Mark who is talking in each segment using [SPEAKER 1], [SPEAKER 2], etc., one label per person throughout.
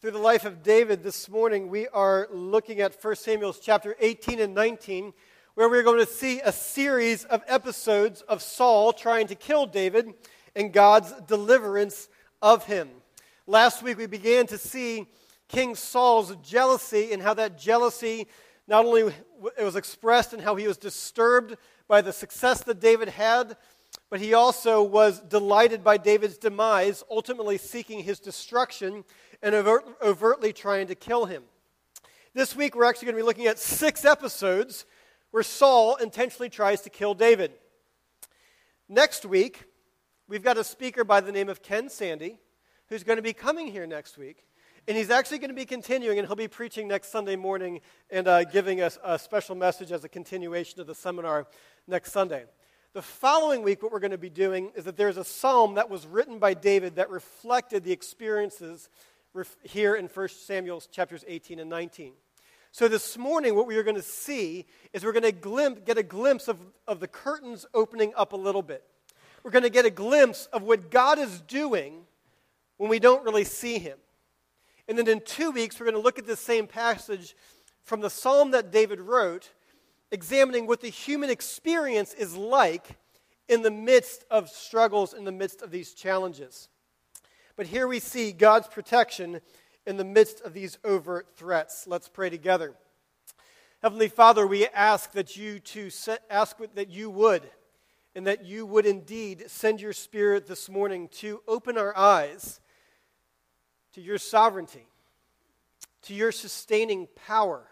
[SPEAKER 1] through the life of David this morning, we are looking at 1 Samuel chapter 18 and 19, where we're going to see a series of episodes of Saul trying to kill David and God's deliverance of him. Last week, we began to see King Saul's jealousy and how that jealousy not only it was expressed in how he was disturbed by the success that David had, but he also was delighted by David's demise, ultimately seeking his destruction and overt, overtly trying to kill him. This week, we're actually going to be looking at six episodes where Saul intentionally tries to kill David. Next week, we've got a speaker by the name of Ken Sande who's going to be coming here next week. And he's actually going to be continuing, and he'll be preaching next Sunday morning and uh, giving us a special message as a continuation of the seminar next Sunday. The following week, what we're going to be doing is that there's a psalm that was written by David that reflected the experiences here in 1 Samuel chapters 18 and 19. So this morning, what we are going to see is we're going to get a glimpse of, of the curtains opening up a little bit. We're going to get a glimpse of what God is doing when we don't really see Him. And then in two weeks, we're going to look at this same passage from the psalm that David wrote, examining what the human experience is like in the midst of struggles, in the midst of these challenges. But here we see God's protection in the midst of these overt threats. Let's pray together. Heavenly Father, we ask that you to ask that you would and that you would indeed send your spirit this morning to open our eyes to your sovereignty, to your sustaining power,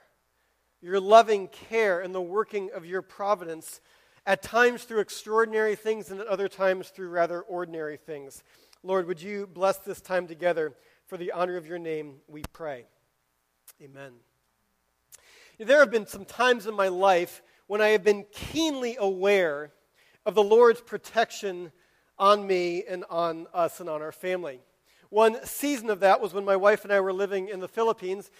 [SPEAKER 1] your loving care and the working of your providence at times through extraordinary things and at other times through rather ordinary things. Lord, would you bless this time together for the honor of your name, we pray. Amen. There have been some times in my life when I have been keenly aware of the Lord's protection on me and on us and on our family. One season of that was when my wife and I were living in the Philippines.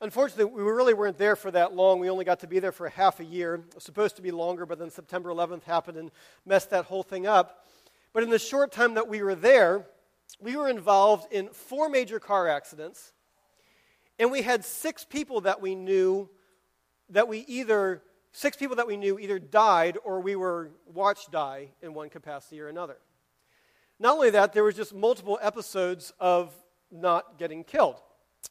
[SPEAKER 1] Unfortunately, we really weren't there for that long. We only got to be there for half a year. It was supposed to be longer, but then September 11th happened and messed that whole thing up. But in the short time that we were there, we were involved in four major car accidents, and we had six people that we knew that we either six people that we knew either died or we were watched die in one capacity or another. Not only that, there was just multiple episodes of not getting killed.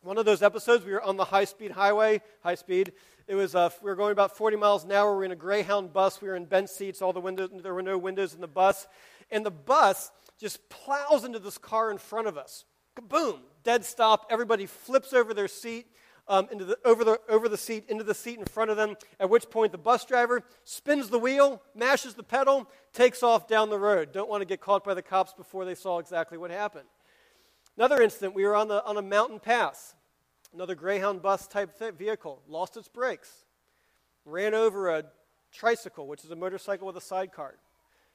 [SPEAKER 1] One of those episodes, we were on the high-speed highway, high speed. It was uh, we were going about 40 miles an hour. We were in a Greyhound bus. We were in bench seats. All the windows, there were no windows in the bus, and the bus just plows into this car in front of us. Boom! Dead stop. Everybody flips over their seat. Um, into the, over, the, over the seat, into the seat in front of them, at which point the bus driver spins the wheel, mashes the pedal, takes off down the road. Don't want to get caught by the cops before they saw exactly what happened. Another incident, we were on, the, on a mountain pass. Another Greyhound bus type th- vehicle lost its brakes, ran over a tricycle, which is a motorcycle with a sidecar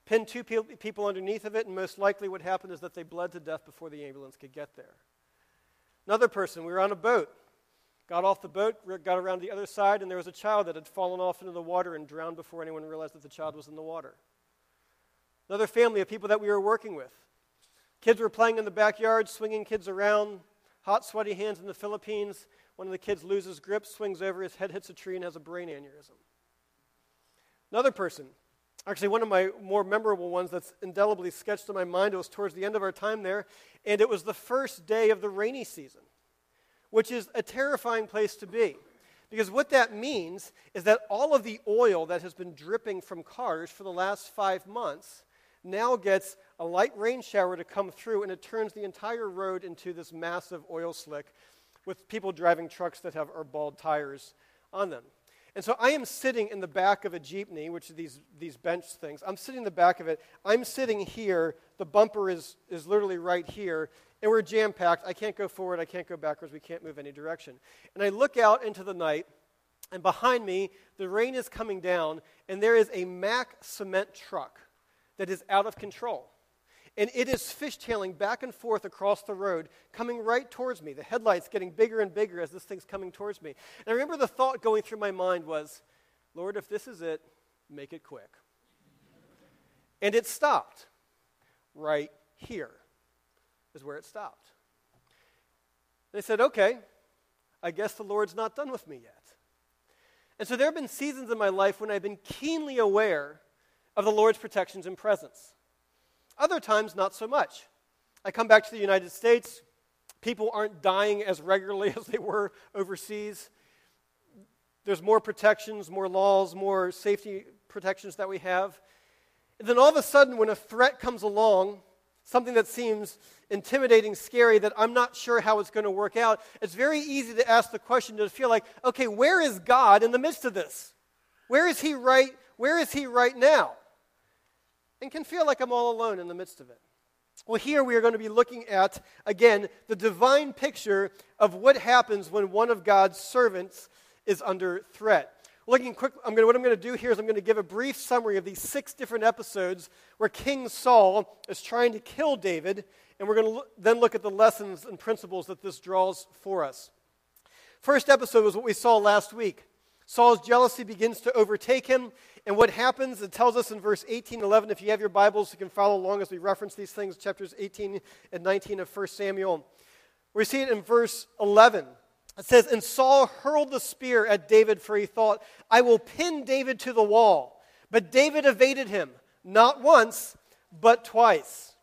[SPEAKER 1] pinned two pe- people underneath of it, and most likely what happened is that they bled to death before the ambulance could get there. Another person, we were on a boat, got off the boat, got around the other side, and there was a child that had fallen off into the water and drowned before anyone realized that the child was in the water. Another family of people that we were working with. Kids were playing in the backyard, swinging kids around, hot, sweaty hands in the Philippines. One of the kids loses grip, swings over, his head hits a tree, and has a brain aneurysm. Another person, Actually, one of my more memorable ones that's indelibly sketched in my mind it was towards the end of our time there, and it was the first day of the rainy season, which is a terrifying place to be. Because what that means is that all of the oil that has been dripping from cars for the last five months now gets a light rain shower to come through, and it turns the entire road into this massive oil slick with people driving trucks that have our bald tires on them. And so I am sitting in the back of a jeepney, which are these, these bench things. I'm sitting in the back of it. I'm sitting here. The bumper is, is literally right here. And we're jam packed. I can't go forward. I can't go backwards. We can't move any direction. And I look out into the night, and behind me, the rain is coming down, and there is a Mack cement truck that is out of control and it is fishtailing back and forth across the road, coming right towards me. The headlights getting bigger and bigger as this thing's coming towards me. And I remember the thought going through my mind was, Lord, if this is it, make it quick. and it stopped right here, is where it stopped. They said, Okay, I guess the Lord's not done with me yet. And so there have been seasons in my life when I've been keenly aware of the Lord's protections and presence. Other times, not so much. I come back to the United States, people aren't dying as regularly as they were overseas. There's more protections, more laws, more safety protections that we have. And then all of a sudden, when a threat comes along, something that seems intimidating, scary, that I'm not sure how it's going to work out, it's very easy to ask the question to feel like, okay, where is God in the midst of this? Where is He right? Where is He right now? And can feel like I'm all alone in the midst of it. Well, here we are going to be looking at, again, the divine picture of what happens when one of God's servants is under threat. Looking quick, I'm gonna, what I'm going to do here is I'm going to give a brief summary of these six different episodes where King Saul is trying to kill David, and we're going to lo- then look at the lessons and principles that this draws for us. First episode was what we saw last week. Saul's jealousy begins to overtake him, and what happens, it tells us in verse 18 11. If you have your Bibles, you can follow along as we reference these things, chapters 18 and 19 of 1 Samuel. We see it in verse 11. It says, And Saul hurled the spear at David, for he thought, I will pin David to the wall. But David evaded him, not once, but twice.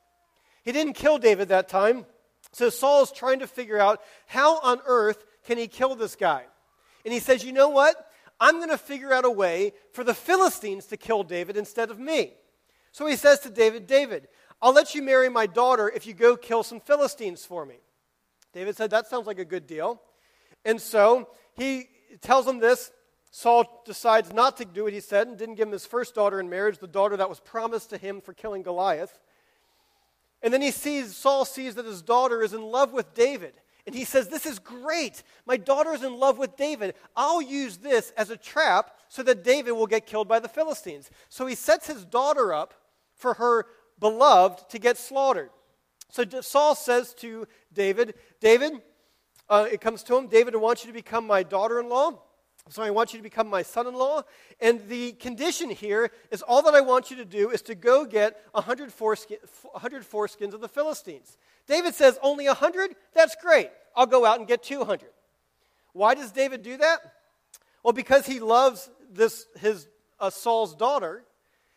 [SPEAKER 1] He didn't kill David that time. So Saul is trying to figure out how on earth can he kill this guy. And he says, You know what? I'm going to figure out a way for the Philistines to kill David instead of me. So he says to David, David, I'll let you marry my daughter if you go kill some Philistines for me. David said, That sounds like a good deal. And so he tells him this. Saul decides not to do what he said and didn't give him his first daughter in marriage, the daughter that was promised to him for killing Goliath. And then he sees, Saul sees that his daughter is in love with David. And he says, This is great. My daughter is in love with David. I'll use this as a trap so that David will get killed by the Philistines. So he sets his daughter up for her beloved to get slaughtered. So Saul says to David, David, uh, it comes to him, David, I want you to become my daughter in law. So I want you to become my son in law. And the condition here is all that I want you to do is to go get 100 foreskin, 100 foreskins of the Philistines. David says, Only 100? That's great. I'll go out and get 200. Why does David do that? Well, because he loves this, his uh, Saul's daughter.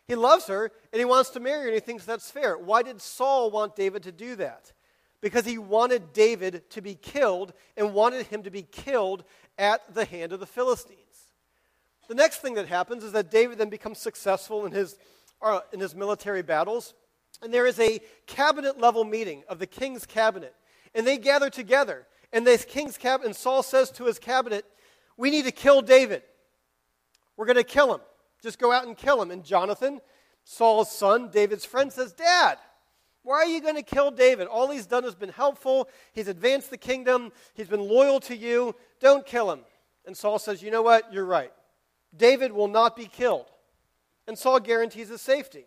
[SPEAKER 1] He loves her and he wants to marry her and he thinks that's fair. Why did Saul want David to do that? because he wanted David to be killed and wanted him to be killed at the hand of the Philistines. The next thing that happens is that David then becomes successful in his, uh, in his military battles, and there is a cabinet level meeting of the king's cabinet, and they gather together. And the king's cabinet, and Saul says to his cabinet, We need to kill David. We're going to kill him. Just go out and kill him. And Jonathan, Saul's son, David's friend, says, Dad, why are you going to kill David? All he's done has been helpful. He's advanced the kingdom. He's been loyal to you. Don't kill him. And Saul says, You know what? You're right. David will not be killed. And Saul guarantees his safety.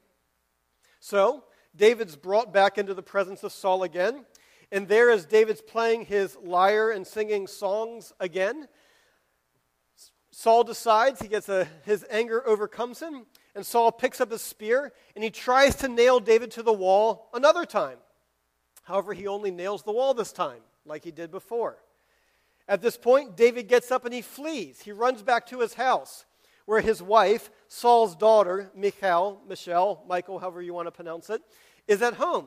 [SPEAKER 1] So, David's brought back into the presence of Saul again. And there, as David's playing his lyre and singing songs again, Saul decides, he gets a, his anger overcomes him, and Saul picks up his spear and he tries to nail David to the wall another time. However, he only nails the wall this time, like he did before. At this point, David gets up and he flees. He runs back to his house, where his wife, Saul's daughter, Michal, Michelle, Michael, however you want to pronounce it, is at home.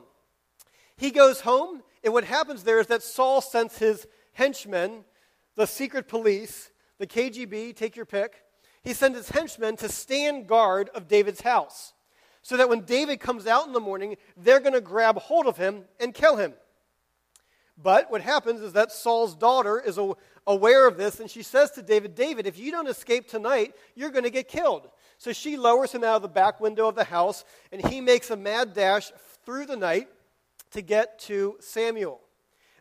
[SPEAKER 1] He goes home, and what happens there is that Saul sends his henchmen, the secret police, the KGB, take your pick, he sends his henchmen to stand guard of David's house so that when David comes out in the morning, they're going to grab hold of him and kill him. But what happens is that Saul's daughter is aware of this, and she says to David, David, if you don't escape tonight, you're going to get killed. So she lowers him out of the back window of the house, and he makes a mad dash through the night to get to Samuel.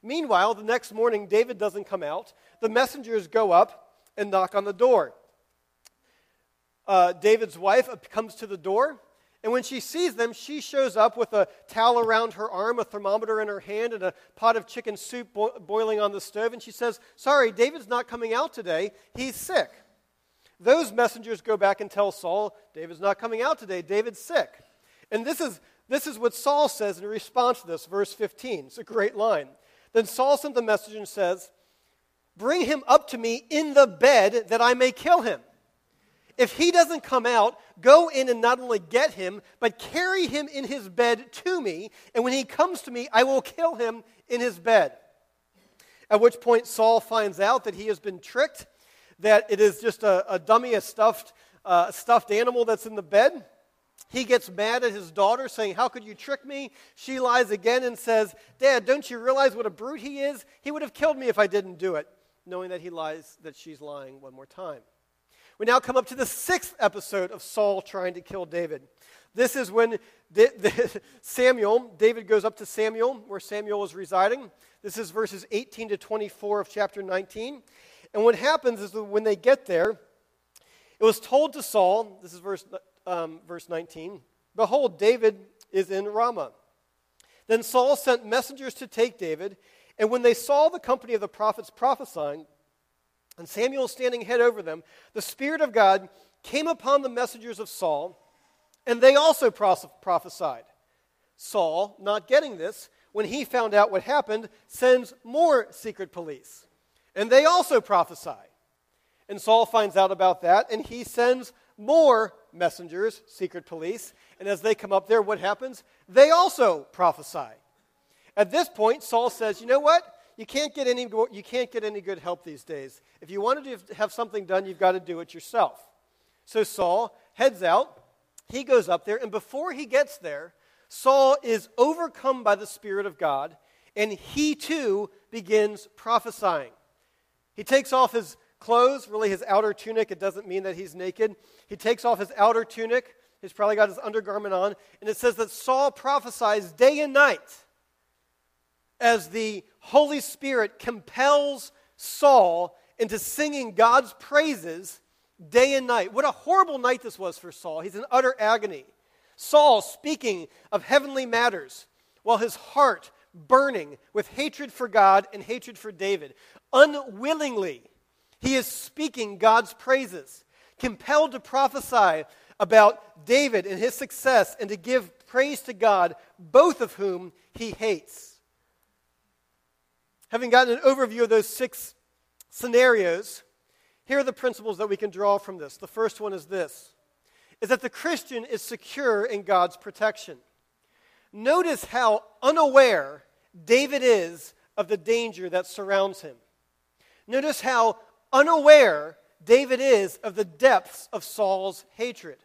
[SPEAKER 1] Meanwhile, the next morning, David doesn't come out. The messengers go up and knock on the door uh, David's wife comes to the door, and when she sees them, she shows up with a towel around her arm, a thermometer in her hand, and a pot of chicken soup bo- boiling on the stove. And she says, Sorry, David's not coming out today. He's sick. Those messengers go back and tell Saul, David's not coming out today. David's sick. And this is, this is what Saul says in response to this, verse 15. It's a great line. Then Saul sent the message and says, Bring him up to me in the bed that I may kill him. If he doesn't come out, go in and not only get him, but carry him in his bed to me, and when he comes to me, I will kill him in his bed. At which point Saul finds out that he has been tricked, that it is just a, a dummy, a stuffed, uh, stuffed animal that's in the bed. He gets mad at his daughter, saying, How could you trick me? She lies again and says, Dad, don't you realize what a brute he is? He would have killed me if I didn't do it, knowing that he lies, that she's lying one more time. We now come up to the sixth episode of Saul trying to kill David. This is when Samuel, David goes up to Samuel, where Samuel is residing. This is verses 18 to 24 of chapter 19. And what happens is that when they get there, it was told to Saul, this is verse, um, verse 19, Behold, David is in Ramah. Then Saul sent messengers to take David, and when they saw the company of the prophets prophesying, and Samuel standing head over them, the Spirit of God came upon the messengers of Saul, and they also prophesied. Saul, not getting this, when he found out what happened, sends more secret police. And they also prophesy. And Saul finds out about that, and he sends more messengers, secret police. And as they come up there, what happens? They also prophesy. At this point, Saul says, You know what? You can't get any, you can't get any good help these days. If you want to have something done, you've got to do it yourself. So Saul heads out. He goes up there, and before he gets there, Saul is overcome by the Spirit of God, and he too begins prophesying. He takes off his clothes, really his outer tunic. It doesn't mean that he's naked. He takes off his outer tunic. He's probably got his undergarment on. And it says that Saul prophesies day and night as the Holy Spirit compels Saul into singing God's praises day and night. What a horrible night this was for Saul. He's in utter agony. Saul speaking of heavenly matters while his heart burning with hatred for God and hatred for David. Unwillingly, he is speaking God's praises, compelled to prophesy about David and his success and to give praise to God, both of whom he hates. Having gotten an overview of those six scenarios, here are the principles that we can draw from this. The first one is this is that the Christian is secure in God's protection. Notice how unaware David is of the danger that surrounds him. Notice how unaware David is of the depths of Saul's hatred.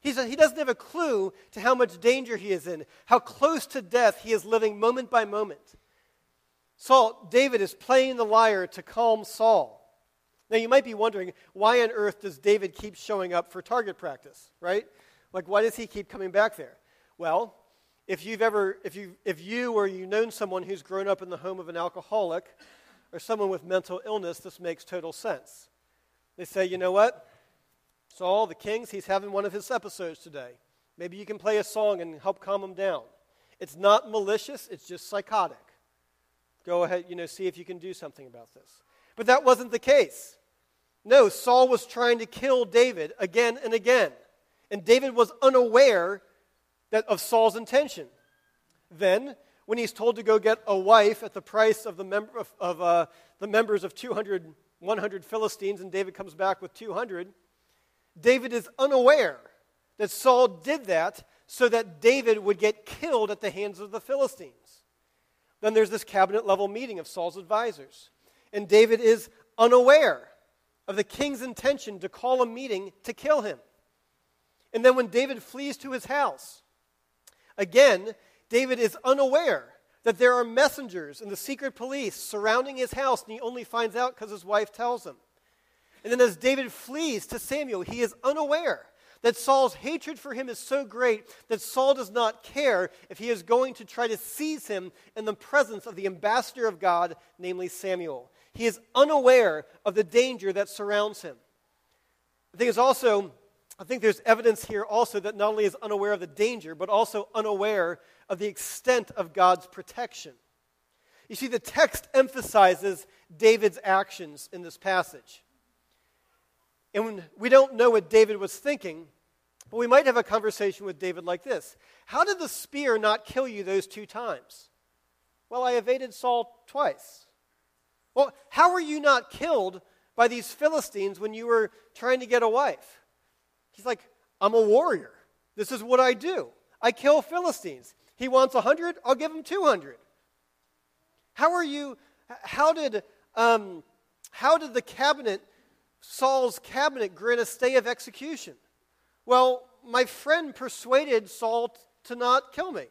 [SPEAKER 1] He's a, he doesn't have a clue to how much danger he is in, how close to death he is living moment by moment. Saul, David is playing the lyre to calm Saul. Now, you might be wondering, why on earth does David keep showing up for target practice, right? Like, why does he keep coming back there? Well, if you've ever, if you, if you or you've known someone who's grown up in the home of an alcoholic or someone with mental illness, this makes total sense. They say, you know what? Saul, the kings, he's having one of his episodes today. Maybe you can play a song and help calm him down. It's not malicious, it's just psychotic. Go ahead, you know, see if you can do something about this. But that wasn't the case. No, Saul was trying to kill David again and again. And David was unaware that, of Saul's intention. Then, when he's told to go get a wife at the price of the, mem- of, of uh, the members of 200, 100 Philistines, and David comes back with 200, David is unaware that Saul did that so that David would get killed at the hands of the Philistines. Then there's this cabinet level meeting of Saul's advisors. And David is unaware of the king's intention to call a meeting to kill him. And then when David flees to his house, again, David is unaware that there are messengers and the secret police surrounding his house, and he only finds out because his wife tells him. And then as David flees to Samuel, he is unaware that Saul's hatred for him is so great that Saul does not care if he is going to try to seize him in the presence of the ambassador of God, namely Samuel. He is unaware of the danger that surrounds him. I think it's also, I think there's evidence here also that not only is unaware of the danger, but also unaware of the extent of God's protection. You see, the text emphasizes David's actions in this passage. And we don't know what David was thinking, but we might have a conversation with David like this How did the spear not kill you those two times? Well, I evaded Saul twice. Well, how were you not killed by these Philistines when you were trying to get a wife? He's like, I'm a warrior. This is what I do. I kill Philistines. He wants 100, I'll give him 200. How are you, how did, um, how did the cabinet, Saul's cabinet, grant a stay of execution? Well, my friend persuaded Saul to not kill me.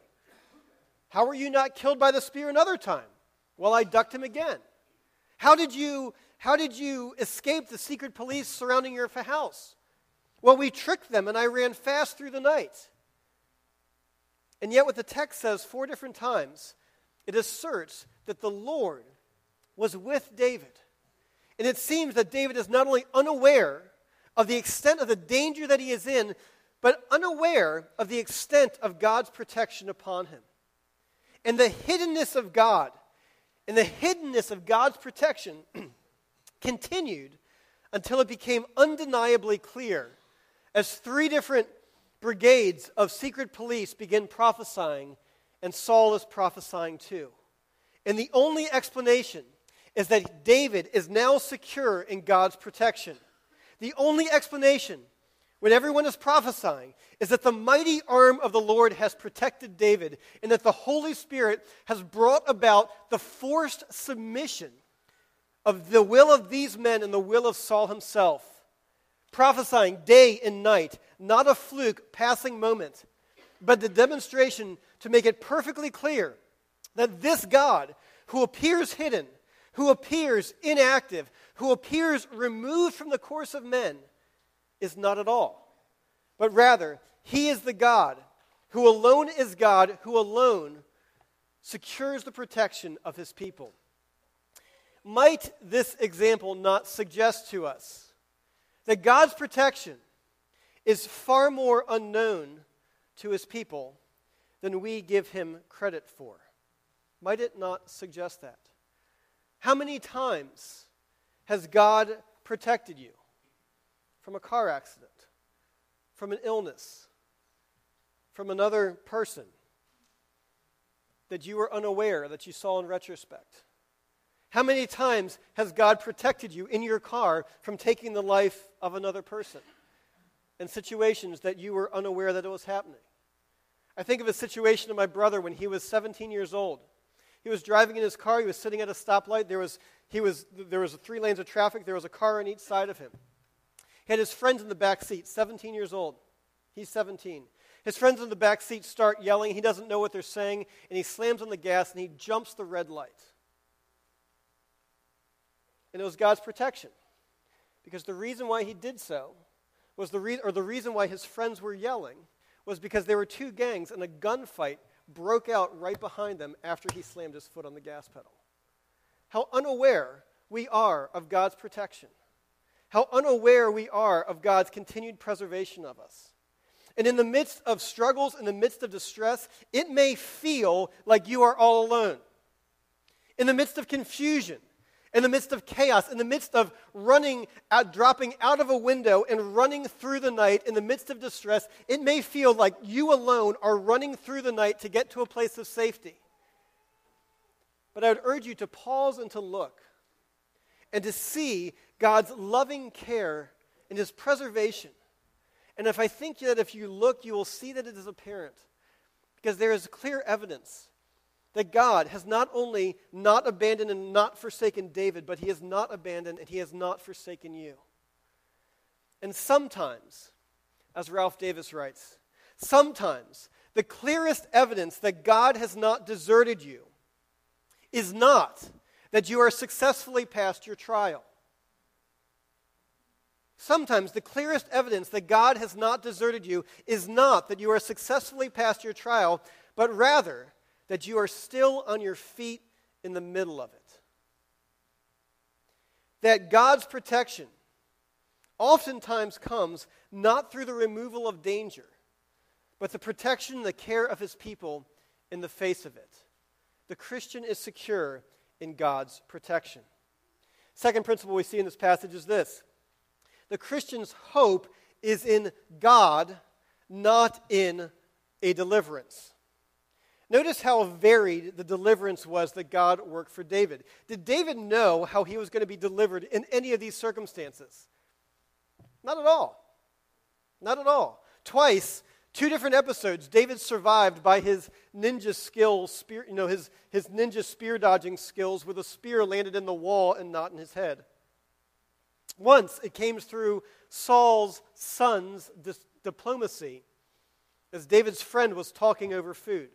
[SPEAKER 1] How were you not killed by the spear another time? Well, I ducked him again. How did you, how did you escape the secret police surrounding your house? Well, we tricked them and I ran fast through the night. And yet, what the text says four different times, it asserts that the Lord was with David. And it seems that David is not only unaware of the extent of the danger that he is in, but unaware of the extent of God's protection upon him. And the hiddenness of God and the hiddenness of God's protection continued until it became undeniably clear as three different brigades of secret police begin prophesying, and Saul is prophesying too. And the only explanation is that David is now secure in God's protection. The only explanation when everyone is prophesying is that the mighty arm of the Lord has protected David and that the Holy Spirit has brought about the forced submission of the will of these men and the will of Saul himself. Prophesying day and night, not a fluke, passing moment, but the demonstration to make it perfectly clear that this God, who appears hidden, who appears inactive, who appears removed from the course of men, is not at all. But rather, he is the God who alone is God, who alone secures the protection of his people. Might this example not suggest to us that God's protection is far more unknown to his people than we give him credit for? Might it not suggest that? How many times has God protected you? from a car accident, from an illness, from another person that you were unaware that you saw in retrospect? How many times has God protected you in your car from taking the life of another person in situations that you were unaware that it was happening? I think of a situation of my brother when he was 17 years old. He was driving in his car, he was sitting at a stoplight. There was, he was, there was three lanes of traffic, there was a car on each side of him. He had his friends in the back seat, 17 years old. He's 17. His friends in the back seat start yelling. He doesn't know what they're saying, and he slams on the gas and he jumps the red light. And it was God's protection. Because the reason why he did so was the re- or the reason why his friends were yelling was because there were two gangs and a gunfight broke out right behind them after he slammed his foot on the gas pedal. How unaware we are of God's protection how unaware we are of God's continued preservation of us. And in the midst of struggles, in the midst of distress, it may feel like you are all alone. In the midst of confusion, in the midst of chaos, in the midst of running out, dropping out of a window and running through the night, in the midst of distress, it may feel like you alone are running through the night to get to a place of safety. But I would urge you to pause and to look and to see God's loving care and his preservation. And if I think that if you look, you will see that it is apparent. Because there is clear evidence that God has not only not abandoned and not forsaken David, but he has not abandoned and he has not forsaken you. And sometimes, as Ralph Davis writes, sometimes the clearest evidence that God has not deserted you is not that you are successfully past your trial. Sometimes the clearest evidence that God has not deserted you is not that you are successfully past your trial, but rather that you are still on your feet in the middle of it. That God's protection oftentimes comes not through the removal of danger, but the protection and the care of his people in the face of it. The Christian is secure in God's protection. Second principle we see in this passage is this the Christian's hope is in God, not in a deliverance. Notice how varied the deliverance was that God worked for David. Did David know how he was going to be delivered in any of these circumstances? Not at all. Not at all. Twice, two different episodes, David survived by his ninja skills, spear, you know, his, his ninja spear dodging skills, with a spear landed in the wall and not in his head. Once it came through Saul's son's dis- diplomacy as David's friend was talking over food.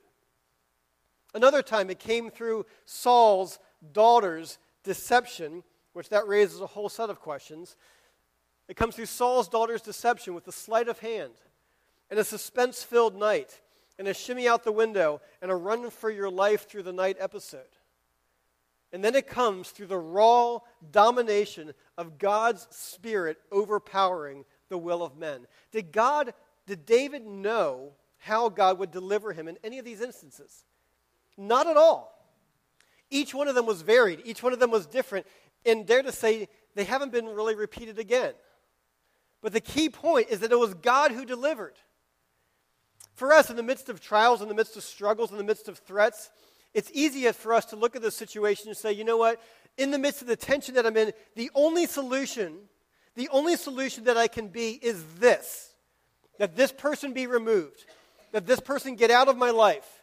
[SPEAKER 1] Another time it came through Saul's daughter's deception, which that raises a whole set of questions. It comes through Saul's daughter's deception with a sleight of hand and a suspense filled night and a shimmy out the window and a run for your life through the night episode. And then it comes through the raw domination of God's Spirit overpowering the will of men. Did God, did David know how God would deliver him in any of these instances? Not at all. Each one of them was varied, each one of them was different, and dare to say they haven't been really repeated again. But the key point is that it was God who delivered. For us, in the midst of trials, in the midst of struggles, in the midst of threats, it's easier for us to look at the situation and say, you know what? In the midst of the tension that I'm in, the only solution, the only solution that I can be is this that this person be removed, that this person get out of my life,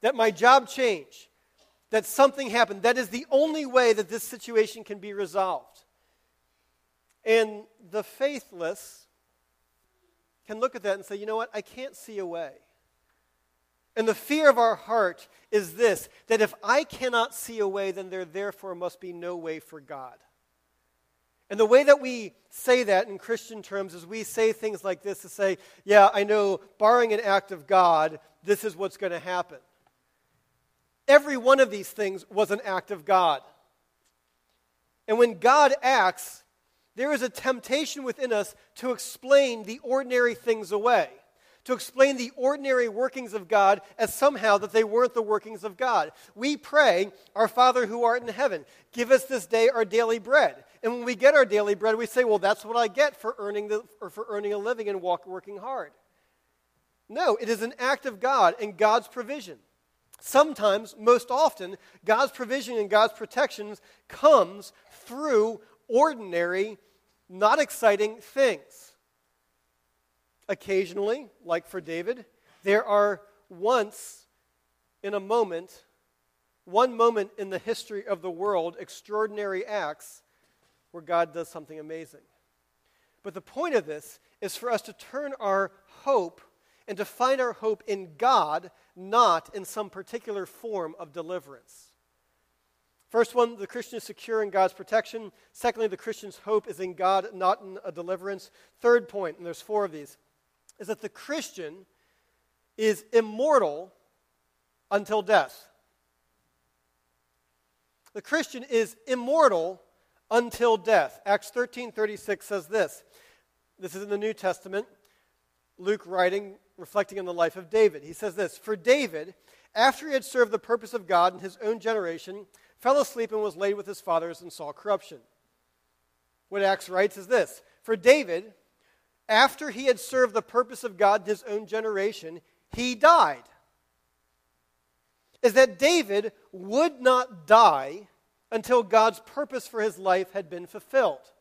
[SPEAKER 1] that my job change, that something happened. That is the only way that this situation can be resolved. And the faithless can look at that and say, you know what? I can't see a way. And the fear of our heart is this that if I cannot see a way, then there therefore must be no way for God. And the way that we say that in Christian terms is we say things like this to say, yeah, I know, barring an act of God, this is what's going to happen. Every one of these things was an act of God. And when God acts, there is a temptation within us to explain the ordinary things away to explain the ordinary workings of God as somehow that they weren't the workings of God. We pray, Our Father who art in heaven, give us this day our daily bread. And when we get our daily bread, we say, well, that's what I get for earning, the, or for earning a living and walk, working hard. No, it is an act of God and God's provision. Sometimes, most often, God's provision and God's protections comes through ordinary, not exciting things. Occasionally, like for David, there are once in a moment, one moment in the history of the world, extraordinary acts where God does something amazing. But the point of this is for us to turn our hope and to find our hope in God, not in some particular form of deliverance. First one, the Christian is secure in God's protection. Secondly, the Christian's hope is in God, not in a deliverance. Third point, and there's four of these is that the Christian is immortal until death. The Christian is immortal until death. Acts 13:36 says this. This is in the New Testament. Luke writing reflecting on the life of David. He says this, "For David, after he had served the purpose of God in his own generation, fell asleep and was laid with his fathers and saw corruption." What Acts writes is this, "For David, after he had served the purpose of God in his own generation, he died. Is that David would not die until God's purpose for his life had been fulfilled.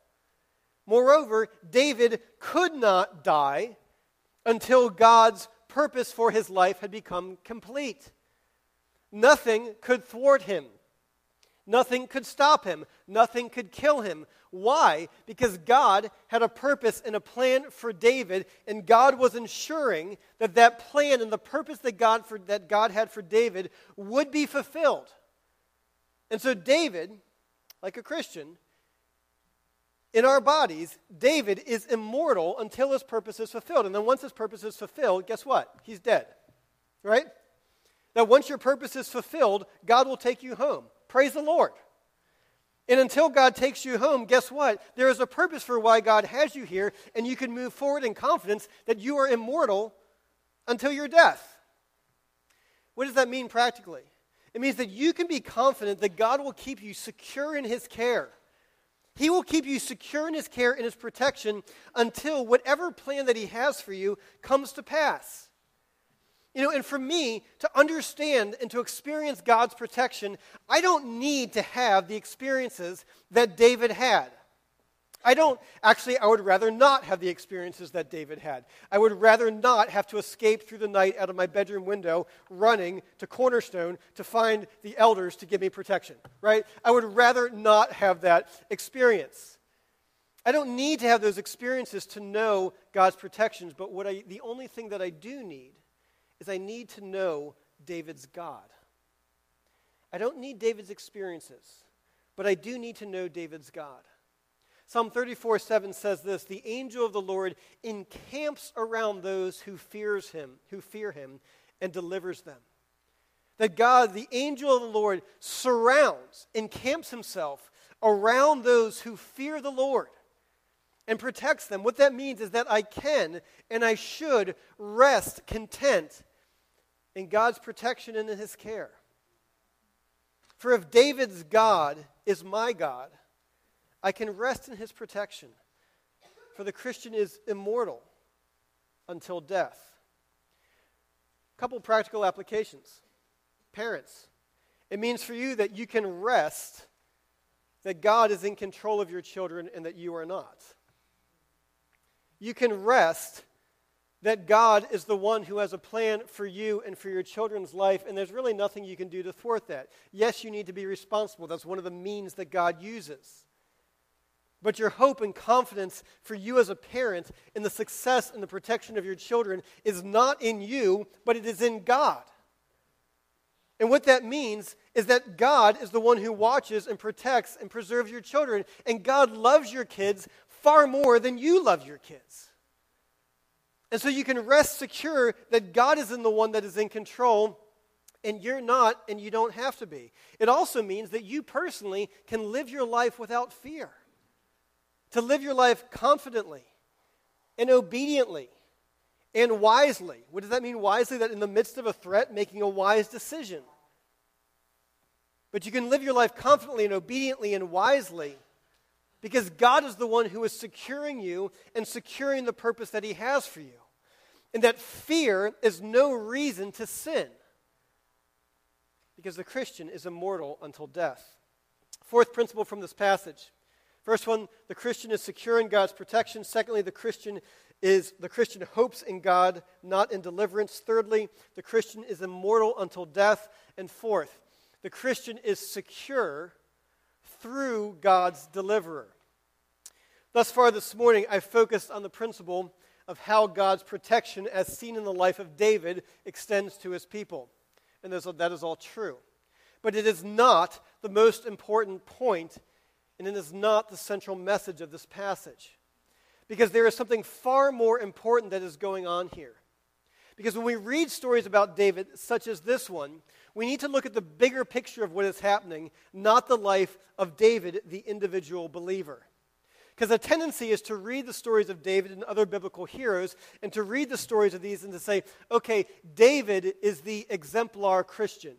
[SPEAKER 1] Moreover, David could not die until God's purpose for his life had become complete. Nothing could thwart him. Nothing could stop him. Nothing could kill him. Why? Because God had a purpose and a plan for David, and God was ensuring that that plan and the purpose that God, for, that God had for David would be fulfilled. And so, David, like a Christian, in our bodies, David is immortal until his purpose is fulfilled. And then once his purpose is fulfilled, guess what? He's dead. Right? Now, once your purpose is fulfilled, God will take you home. Praise the Lord. And until God takes you home, guess what? There is a purpose for why God has you here, and you can move forward in confidence that you are immortal until your death. What does that mean practically? It means that you can be confident that God will keep you secure in His care. He will keep you secure in His care and His protection until whatever plan that He has for you comes to pass. You know, and for me to understand and to experience God's protection, I don't need to have the experiences that David had. I don't, actually, I would rather not have the experiences that David had. I would rather not have to escape through the night out of my bedroom window running to Cornerstone to find the elders to give me protection, right? I would rather not have that experience. I don't need to have those experiences to know God's protections, but what I, the only thing that I do need is I need to know David's God. I don't need David's experiences, but I do need to know David's God. Psalm 34 7 says this The angel of the Lord encamps around those who fears him, who fear him, and delivers them. That God, the angel of the Lord, surrounds, encamps himself around those who fear the Lord and protects them. What that means is that I can and I should rest content in God's protection and in his care. For if David's God is my God, I can rest in his protection, for the Christian is immortal until death. A couple practical applications. Parents, it means for you that you can rest that God is in control of your children and that you are not. You can rest that God is the one who has a plan for you and for your children's life, and there's really nothing you can do to thwart that. Yes, you need to be responsible. That's one of the means that God uses. But your hope and confidence for you as a parent in the success and the protection of your children is not in you, but it is in God. And what that means is that God is the one who watches and protects and preserves your children. And God loves your kids far more than you love your kids. And so you can rest secure that God is in the one that is in control and you're not and you don't have to be. It also means that you personally can live your life without fear to live your life confidently and obediently and wisely. What does that mean, wisely? That in the midst of a threat, making a wise decision. But you can live your life confidently and obediently and wisely because God is the one who is securing you and securing the purpose that He has for you. And that fear is no reason to sin because the Christian is immortal until death. Fourth principle from this passage First one, the Christian is secure in God's protection. Secondly, the Christian is the Christian hopes in God, not in deliverance. Thirdly, the Christian is immortal until death. And fourth, the Christian is secure through God's deliverer. Thus far this morning, I focused on the principle of how God's protection, as seen in the life of David, extends to his people. And that is all true. But it is not the most important point and it is not the central message of this passage. Because there is something far more important that is going on here. Because when we read stories about David, such as this one, we need to look at the bigger picture of what is happening, not the life of David, the individual believer. Because a tendency is to read the stories of David and other biblical heroes and to read the stories of these and to say, okay, David is the exemplar Christian.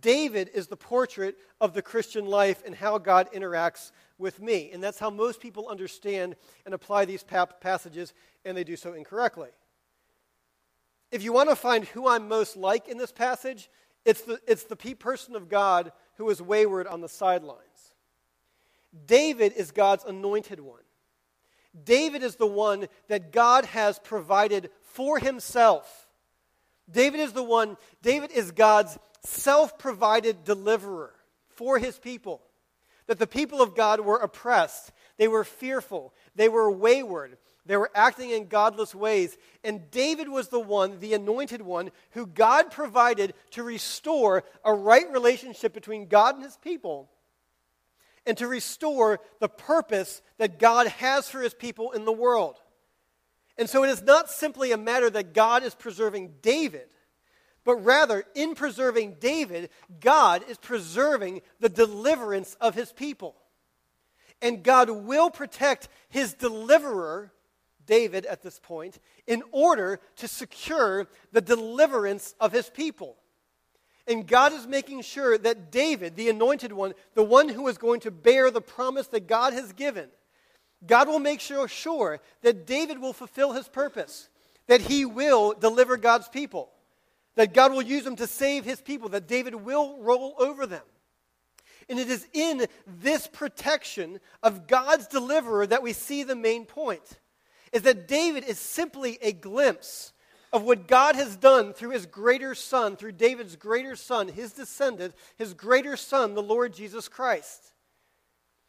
[SPEAKER 1] David is the portrait of the Christian life and how God interacts with me. And that's how most people understand and apply these passages, and they do so incorrectly. If you want to find who I'm most like in this passage, it's the, it's the person of God who is wayward on the sidelines. David is God's anointed one. David is the one that God has provided for himself. David is the one, David is God's self provided deliverer for his people. That the people of God were oppressed, they were fearful, they were wayward, they were acting in godless ways. And David was the one, the anointed one, who God provided to restore a right relationship between God and his people and to restore the purpose that God has for his people in the world. And so it is not simply a matter that God is preserving David but rather, in preserving David, God is preserving the deliverance of his people. And God will protect his deliverer, David, at this point, in order to secure the deliverance of his people. And God is making sure that David, the anointed one, the one who is going to bear the promise that God has given, God will make sure, sure that David will fulfill his purpose, that he will deliver God's people. That God will use them to save his people, that David will rule over them. And it is in this protection of God's deliverer that we see the main point is that David is simply a glimpse of what God has done through his greater son, through David's greater son, his descendant, his greater son, the Lord Jesus Christ.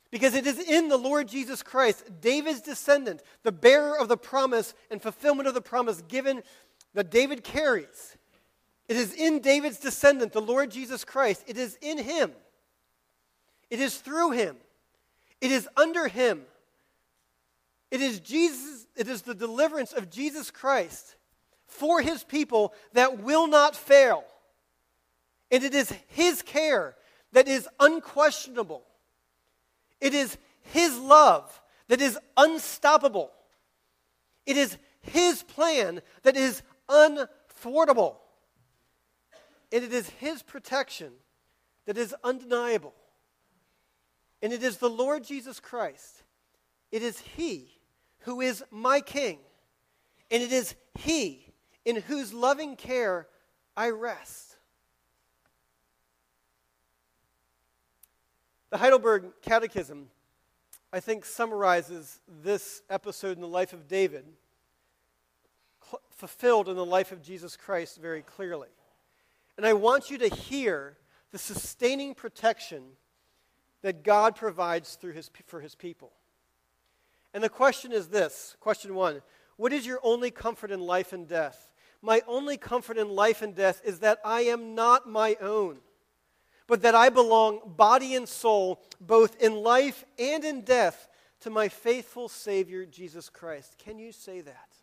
[SPEAKER 1] Because it is in the Lord Jesus Christ, David's descendant, the bearer of the promise and fulfillment of the promise given that David carries. It is in David's descendant, the Lord Jesus Christ. It is in him. It is through him. It is under him. It is Jesus, it is the deliverance of Jesus Christ for his people that will not fail. And it is his care that is unquestionable. It is his love that is unstoppable. It is his plan that is unthwartable. And it is his protection that is undeniable. And it is the Lord Jesus Christ. It is he who is my king. And it is he in whose loving care I rest. The Heidelberg Catechism, I think, summarizes this episode in the life of David, fulfilled in the life of Jesus Christ, very clearly. And I want you to hear the sustaining protection that God provides through his, for his people. And the question is this question one What is your only comfort in life and death? My only comfort in life and death is that I am not my own, but that I belong, body and soul, both in life and in death, to my faithful Savior, Jesus Christ. Can you say that?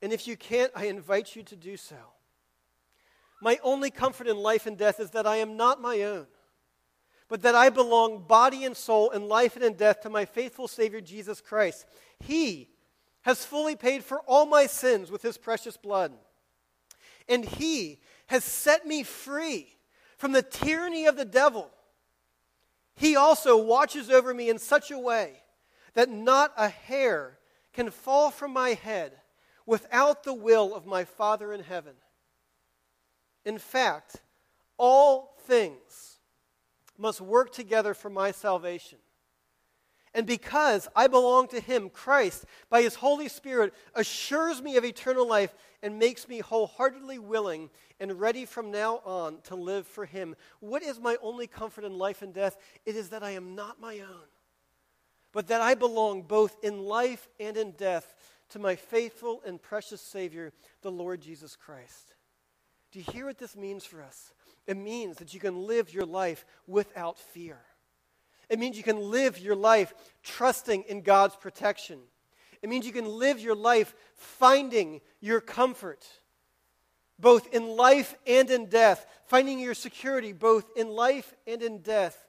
[SPEAKER 1] And if you can't, I invite you to do so. My only comfort in life and death is that I am not my own, but that I belong, body and soul, in life and in death, to my faithful Savior, Jesus Christ. He has fully paid for all my sins with his precious blood. And he has set me free from the tyranny of the devil. He also watches over me in such a way that not a hair can fall from my head without the will of my Father in heaven. In fact, all things must work together for my salvation and because I belong to Him, Christ, by His Holy Spirit, assures me of eternal life and makes me wholeheartedly willing and ready from now on to live for Him. What is my only comfort in life and death? It is that I am not my own, but that I belong both in life and in death to my faithful and precious Savior, the Lord Jesus Christ. Do you hear what this means for us? It means that you can live your life without fear. It means you can live your life trusting in God's protection. It means you can live your life finding your comfort, both in life and in death, finding your security both in life and in death,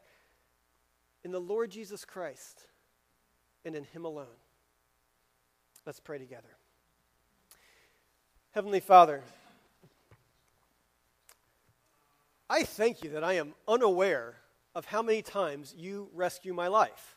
[SPEAKER 1] in the Lord Jesus Christ and in Him alone. Let's pray together. Heavenly Father, I thank you that I am unaware of how many times you rescue my life.